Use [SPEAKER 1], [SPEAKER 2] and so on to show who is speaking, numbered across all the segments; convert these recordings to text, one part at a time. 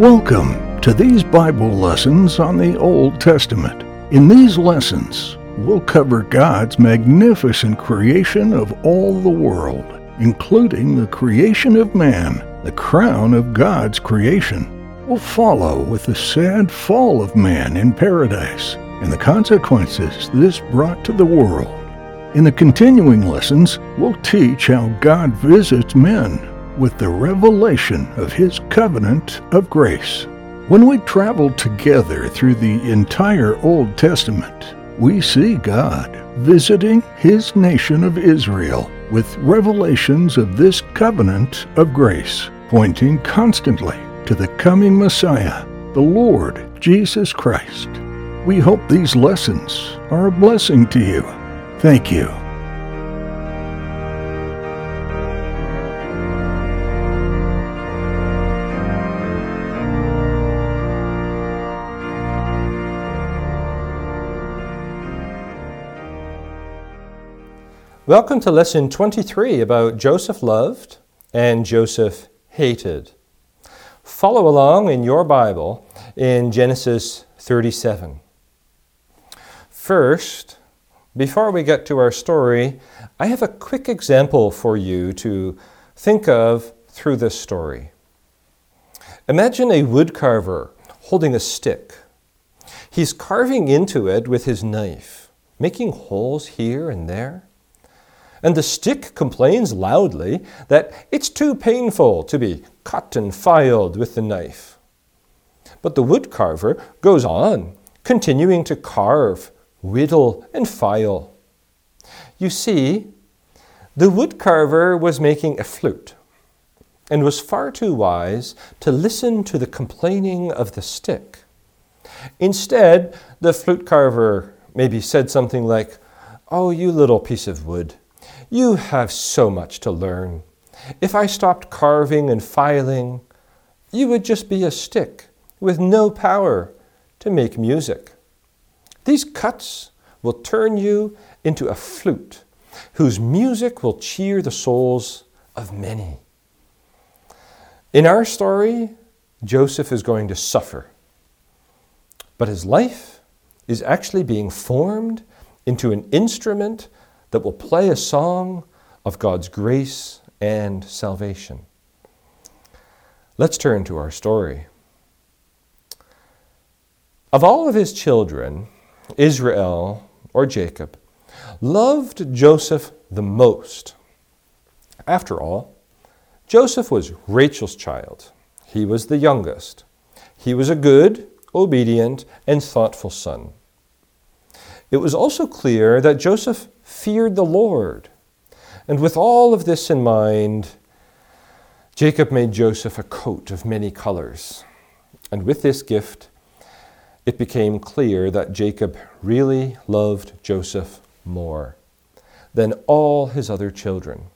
[SPEAKER 1] Welcome to these Bible lessons on the Old Testament. In these lessons, we'll cover God's magnificent creation of all the world, including the creation of man, the crown of God's creation. We'll follow with the sad fall of man in paradise and the consequences this brought to the world. In the continuing lessons, we'll teach how God visits men with the revelation of His covenant of grace. When we travel together through the entire Old Testament, we see God visiting His nation of Israel with revelations of this covenant of grace, pointing constantly to the coming Messiah, the Lord Jesus Christ. We hope these lessons are a blessing to you. Thank you.
[SPEAKER 2] Welcome to lesson 23 about Joseph loved and Joseph hated. Follow along in your Bible in Genesis 37. First, before we get to our story, I have a quick example for you to think of through this story. Imagine a woodcarver holding a stick. He's carving into it with his knife, making holes here and there and the stick complains loudly that it's too painful to be cut and filed with the knife. But the woodcarver goes on, continuing to carve, whittle, and file. You see, the woodcarver was making a flute and was far too wise to listen to the complaining of the stick. Instead, the flute carver maybe said something like, Oh, you little piece of wood, you have so much to learn. If I stopped carving and filing, you would just be a stick with no power to make music. These cuts will turn you into a flute whose music will cheer the souls of many. In our story, Joseph is going to suffer, but his life is actually being formed into an instrument that will play a song of God's grace and salvation. Let's turn to our story. Of all of his children, Israel, or Jacob, loved Joseph the most. After all, Joseph was Rachel's child. He was the youngest. He was a good, obedient, and thoughtful son. It was also clear that Joseph feared the Lord. And with all of this in mind, Jacob made Joseph a coat of many colors. And with this gift, it became clear that Jacob really loved Joseph more than all his other children.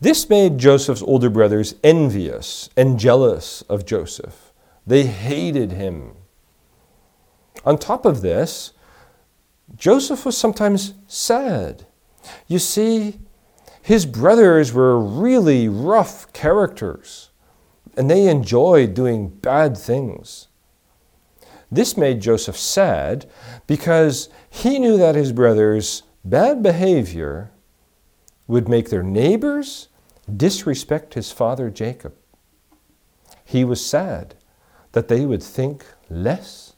[SPEAKER 2] This made Joseph's older brothers envious and jealous of Joseph. They hated him. On top of this, Joseph was sometimes sad. You see, his brothers were really rough characters, and they enjoyed doing bad things. This made Joseph sad because he knew that his brothers' bad behavior would make their neighbors disrespect his father Jacob. He was sad that they would think less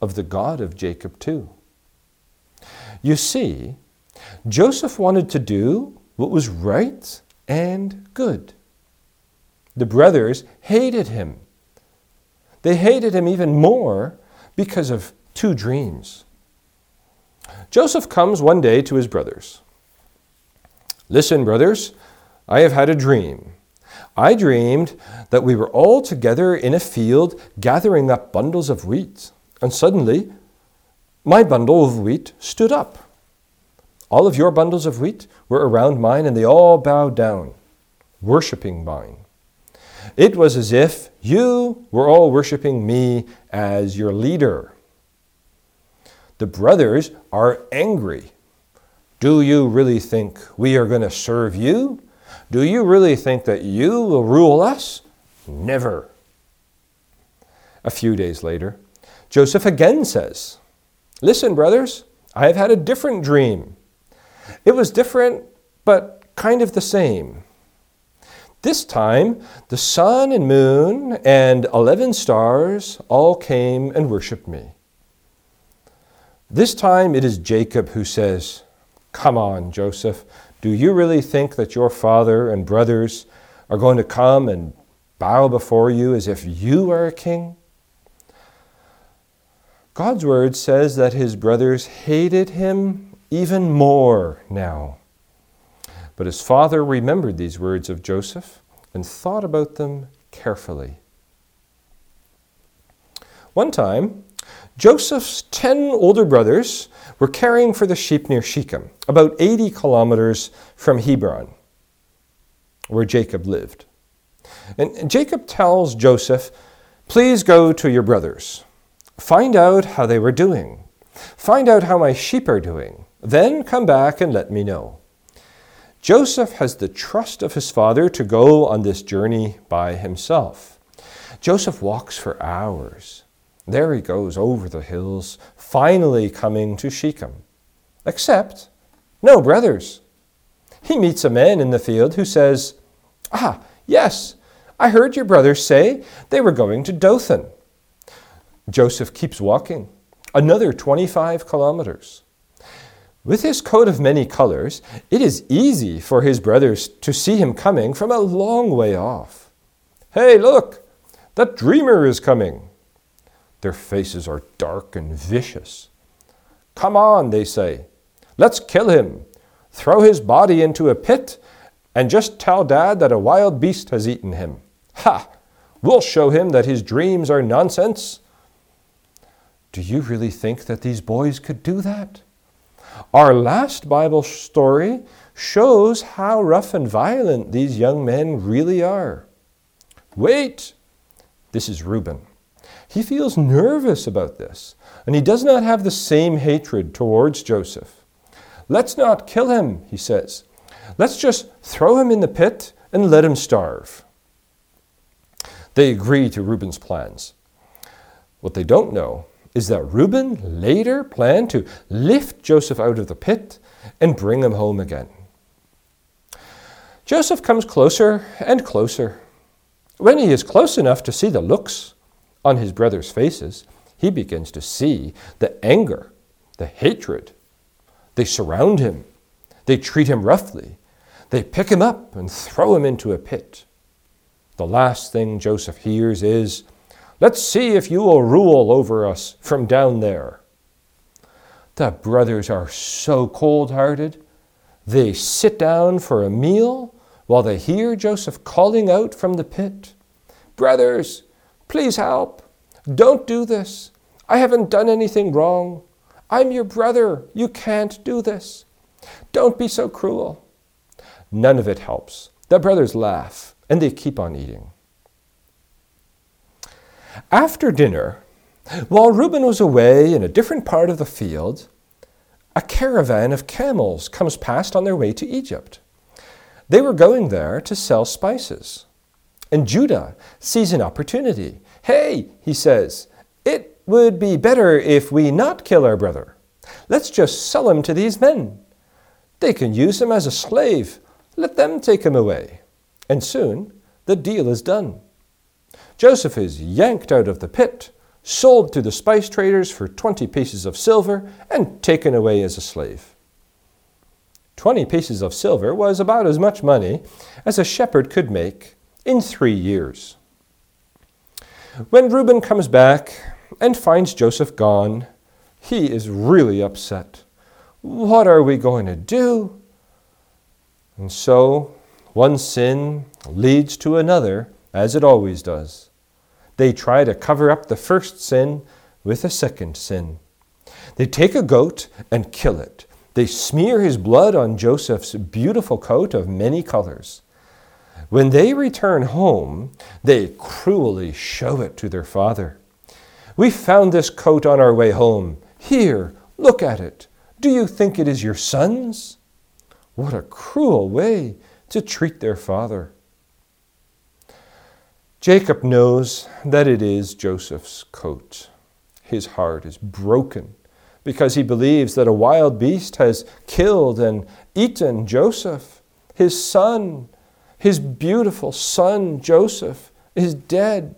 [SPEAKER 2] of the God of Jacob too. You see, Joseph wanted to do what was right and good. The brothers hated him. They hated him even more because of two dreams. Joseph comes one day to his brothers. Listen, brothers, I have had a dream. I dreamed that we were all together in a field gathering up bundles of wheat, and suddenly my bundle of wheat stood up. All of your bundles of wheat were around mine, and they all bowed down, worshiping mine. It was as if you were all worshiping me as your leader. The brothers are angry. Do you really think we are going to serve you? Do you really think that you will rule us? Never. A few days later, Joseph again says, Listen, brothers, I have had a different dream. It was different, but kind of the same. This time, the sun and moon and 11 stars all came and worshiped me. This time it is Jacob who says, Come on, Joseph, do you really think that your father and brothers are going to come and bow before you as if you are a king? God's word says that his brothers hated him even more now. But his father remembered these words of Joseph and thought about them carefully. One time, Joseph's ten older brothers were caring for the sheep near Shechem, about 80 kilometers from Hebron, where Jacob lived. And Jacob tells Joseph, Please go to your brothers. Find out how they were doing. Find out how my sheep are doing. Then come back and let me know. Joseph has the trust of his father to go on this journey by himself. Joseph walks for hours. There he goes over the hills, finally coming to Shechem. Except, no brothers. He meets a man in the field who says, Ah, yes, I heard your brothers say they were going to Dothan. Joseph keeps walking, another 25 kilometers. With his coat of many colors, it is easy for his brothers to see him coming from a long way off. Hey, look! That dreamer is coming! Their faces are dark and vicious. Come on, they say. Let's kill him. Throw his body into a pit and just tell Dad that a wild beast has eaten him. Ha! We'll show him that his dreams are nonsense. Do you really think that these boys could do that? Our last Bible story shows how rough and violent these young men really are. Wait! This is Reuben. He feels nervous about this, and he does not have the same hatred towards Joseph. Let's not kill him, he says. Let's just throw him in the pit and let him starve. They agree to Reuben's plans. What they don't know is that Reuben later planned to lift Joseph out of the pit and bring him home again. Joseph comes closer and closer. When he is close enough to see the looks on his brothers' faces, he begins to see the anger, the hatred. They surround him, they treat him roughly, they pick him up and throw him into a pit. The last thing Joseph hears is, Let's see if you will rule over us from down there. The brothers are so cold hearted. They sit down for a meal while they hear Joseph calling out from the pit Brothers, please help. Don't do this. I haven't done anything wrong. I'm your brother. You can't do this. Don't be so cruel. None of it helps. The brothers laugh and they keep on eating. After dinner, while Reuben was away in a different part of the field, a caravan of camels comes past on their way to Egypt. They were going there to sell spices. And Judah sees an opportunity. Hey, he says, it would be better if we not kill our brother. Let's just sell him to these men. They can use him as a slave. Let them take him away. And soon the deal is done. Joseph is yanked out of the pit, sold to the spice traders for 20 pieces of silver, and taken away as a slave. 20 pieces of silver was about as much money as a shepherd could make in three years. When Reuben comes back and finds Joseph gone, he is really upset. What are we going to do? And so, one sin leads to another, as it always does. They try to cover up the first sin with a second sin. They take a goat and kill it. They smear his blood on Joseph's beautiful coat of many colors. When they return home, they cruelly show it to their father. We found this coat on our way home. Here, look at it. Do you think it is your son's? What a cruel way to treat their father. Jacob knows that it is Joseph's coat. His heart is broken because he believes that a wild beast has killed and eaten Joseph, his son, his beautiful son Joseph, is dead.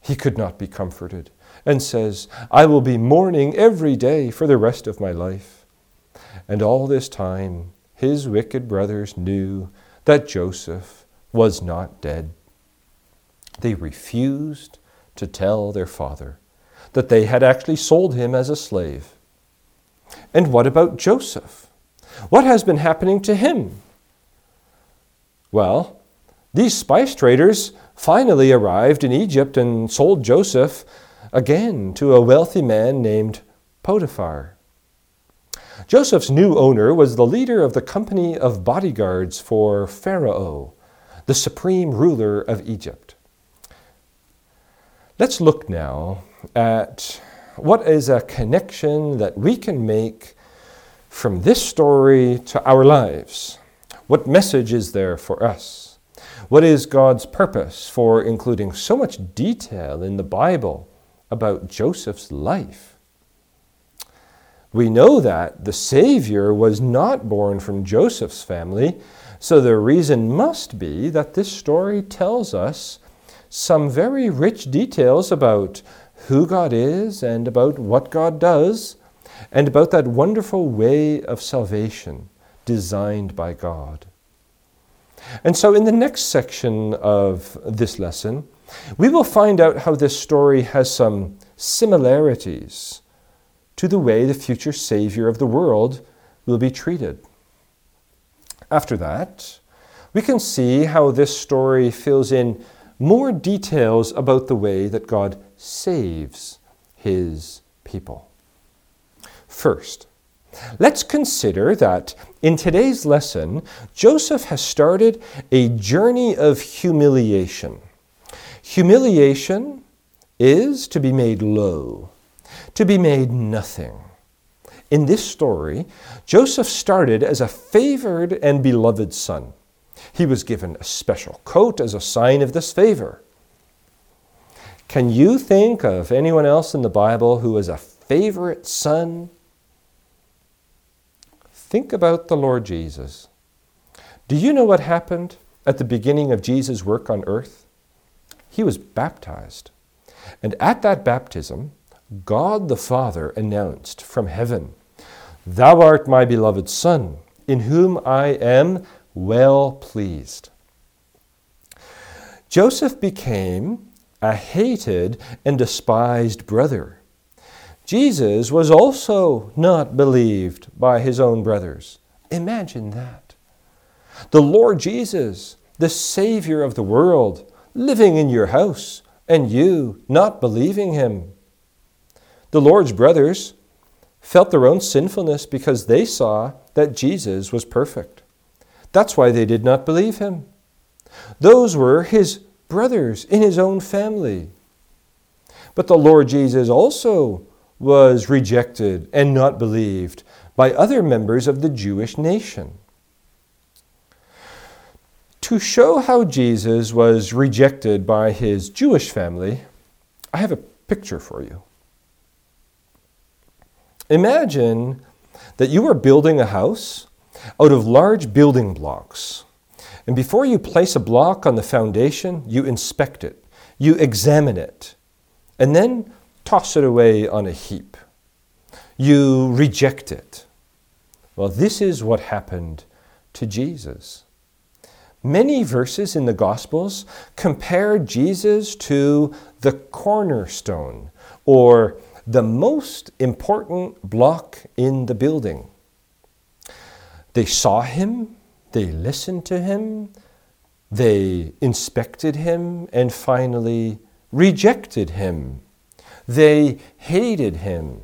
[SPEAKER 2] He could not be comforted and says, I will be mourning every day for the rest of my life. And all this time, his wicked brothers knew that Joseph was not dead. They refused to tell their father that they had actually sold him as a slave. And what about Joseph? What has been happening to him? Well, these spice traders finally arrived in Egypt and sold Joseph again to a wealthy man named Potiphar. Joseph's new owner was the leader of the company of bodyguards for Pharaoh, the supreme ruler of Egypt. Let's look now at what is a connection that we can make from this story to our lives. What message is there for us? What is God's purpose for including so much detail in the Bible about Joseph's life? We know that the Savior was not born from Joseph's family, so the reason must be that this story tells us some very rich details about who God is and about what God does and about that wonderful way of salvation designed by God. And so, in the next section of this lesson, we will find out how this story has some similarities to the way the future Savior of the world will be treated. After that, we can see how this story fills in more details about the way that God saves his people. First, let's consider that in today's lesson, Joseph has started a journey of humiliation. Humiliation is to be made low, to be made nothing. In this story, Joseph started as a favored and beloved son. He was given a special coat as a sign of this favor. Can you think of anyone else in the Bible who is a favorite son? Think about the Lord Jesus. Do you know what happened at the beginning of Jesus' work on earth? He was baptized. And at that baptism, God the Father announced from heaven, Thou art my beloved Son, in whom I am well pleased. Joseph became a hated and despised brother. Jesus was also not believed by his own brothers. Imagine that. The Lord Jesus, the Savior of the world, living in your house, and you not believing him. The Lord's brothers felt their own sinfulness because they saw that Jesus was perfect. That's why they did not believe him. Those were his brothers in his own family. But the Lord Jesus also was rejected and not believed by other members of the Jewish nation. To show how Jesus was rejected by his Jewish family, I have a picture for you. Imagine that you are building a house out of large building blocks. And before you place a block on the foundation, you inspect it, you examine it, and then toss it away on a heap. You reject it. Well, this is what happened to Jesus. Many verses in the Gospels compare Jesus to the cornerstone or the most important block in the building. They saw him, they listened to him, they inspected him, and finally rejected him. They hated him.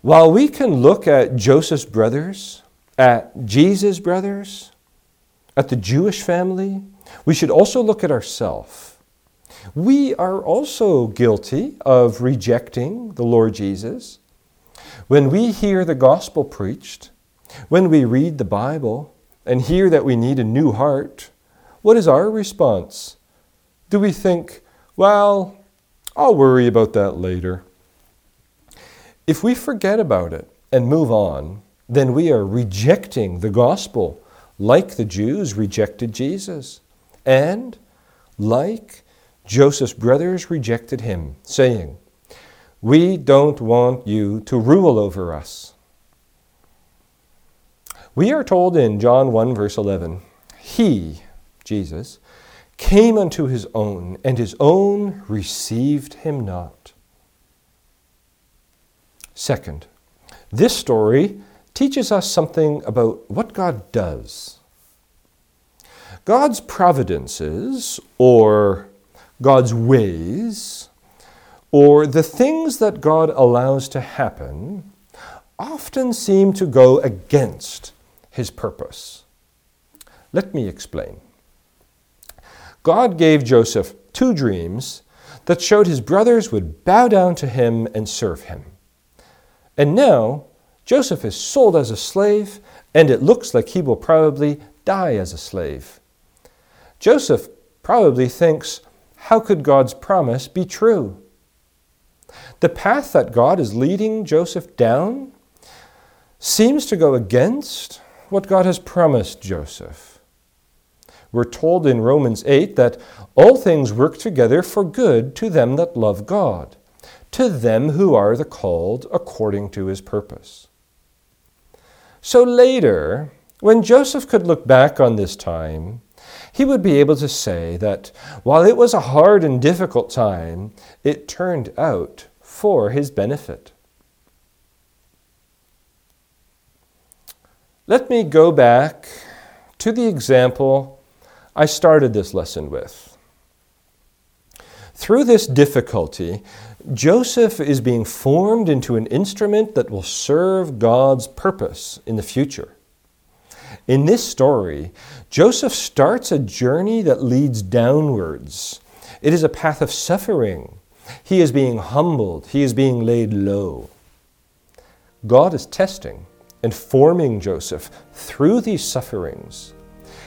[SPEAKER 2] While we can look at Joseph's brothers, at Jesus' brothers, at the Jewish family, we should also look at ourselves. We are also guilty of rejecting the Lord Jesus. When we hear the gospel preached, when we read the Bible and hear that we need a new heart, what is our response? do we think, well, I'll worry about that later? If we forget about it and move on, then we are rejecting the gospel like the Jews rejected Jesus, and like Joseph's brothers rejected him, saying, We don't want you to rule over us. We are told in John 1, verse 11, He, Jesus, came unto his own, and his own received him not. Second, this story teaches us something about what God does. God's providences, or God's ways, or the things that God allows to happen, often seem to go against his purpose. Let me explain. God gave Joseph two dreams that showed his brothers would bow down to him and serve him. And now Joseph is sold as a slave, and it looks like he will probably die as a slave. Joseph probably thinks, how could God's promise be true? The path that God is leading Joseph down seems to go against what God has promised Joseph. We're told in Romans 8 that all things work together for good to them that love God, to them who are the called according to his purpose. So later, when Joseph could look back on this time, he would be able to say that while it was a hard and difficult time, it turned out for his benefit. Let me go back to the example I started this lesson with. Through this difficulty, Joseph is being formed into an instrument that will serve God's purpose in the future. In this story, Joseph starts a journey that leads downwards. It is a path of suffering. He is being humbled, he is being laid low. God is testing and forming Joseph through these sufferings.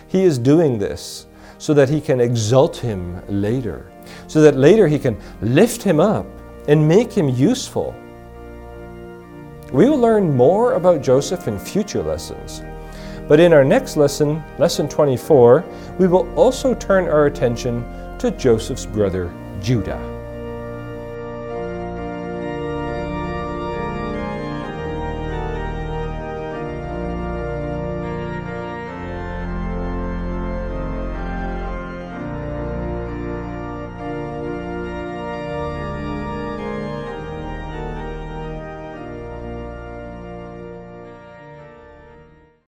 [SPEAKER 2] He is doing this so that he can exalt him later, so that later he can lift him up and make him useful. We will learn more about Joseph in future lessons. But in our next lesson, lesson 24, we will also turn our attention to Joseph's brother Judah.